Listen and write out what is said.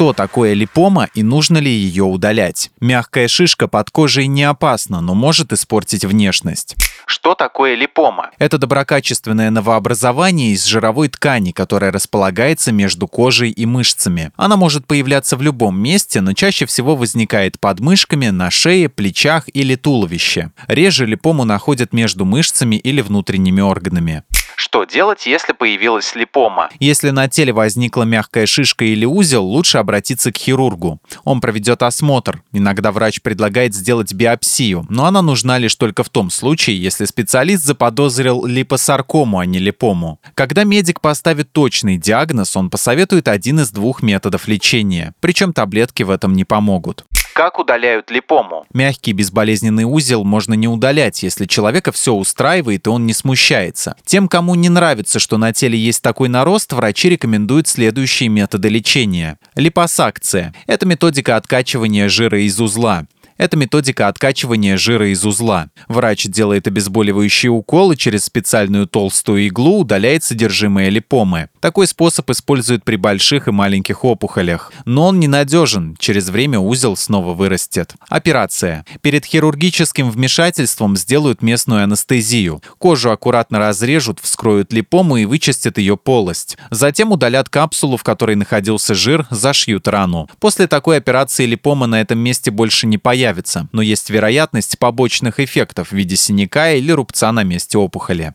Что такое липома и нужно ли ее удалять? Мягкая шишка под кожей не опасна, но может испортить внешность. Что такое липома? Это доброкачественное новообразование из жировой ткани, которое располагается между кожей и мышцами. Она может появляться в любом месте, но чаще всего возникает под мышками, на шее, плечах или туловище. Реже липому находят между мышцами или внутренними органами. Что делать, если появилась липома? Если на теле возникла мягкая шишка или узел, лучше обратиться к хирургу. Он проведет осмотр. Иногда врач предлагает сделать биопсию, но она нужна лишь только в том случае, если специалист заподозрил липосаркому, а не липому. Когда медик поставит точный диагноз, он посоветует один из двух методов лечения. Причем таблетки в этом не помогут. Как удаляют липому? Мягкий безболезненный узел можно не удалять, если человека все устраивает и он не смущается. Тем, кому не нравится, что на теле есть такой нарост, врачи рекомендуют следующие методы лечения. Липосакция – это методика откачивания жира из узла. Это методика откачивания жира из узла. Врач делает обезболивающий укол и через специальную толстую иглу удаляет содержимое липомы. Такой способ используют при больших и маленьких опухолях. Но он ненадежен, через время узел снова вырастет. Операция. Перед хирургическим вмешательством сделают местную анестезию. Кожу аккуратно разрежут, вскроют липому и вычистят ее полость. Затем удалят капсулу, в которой находился жир, зашьют рану. После такой операции липома на этом месте больше не появится но есть вероятность побочных эффектов в виде синяка или рубца на месте опухоли.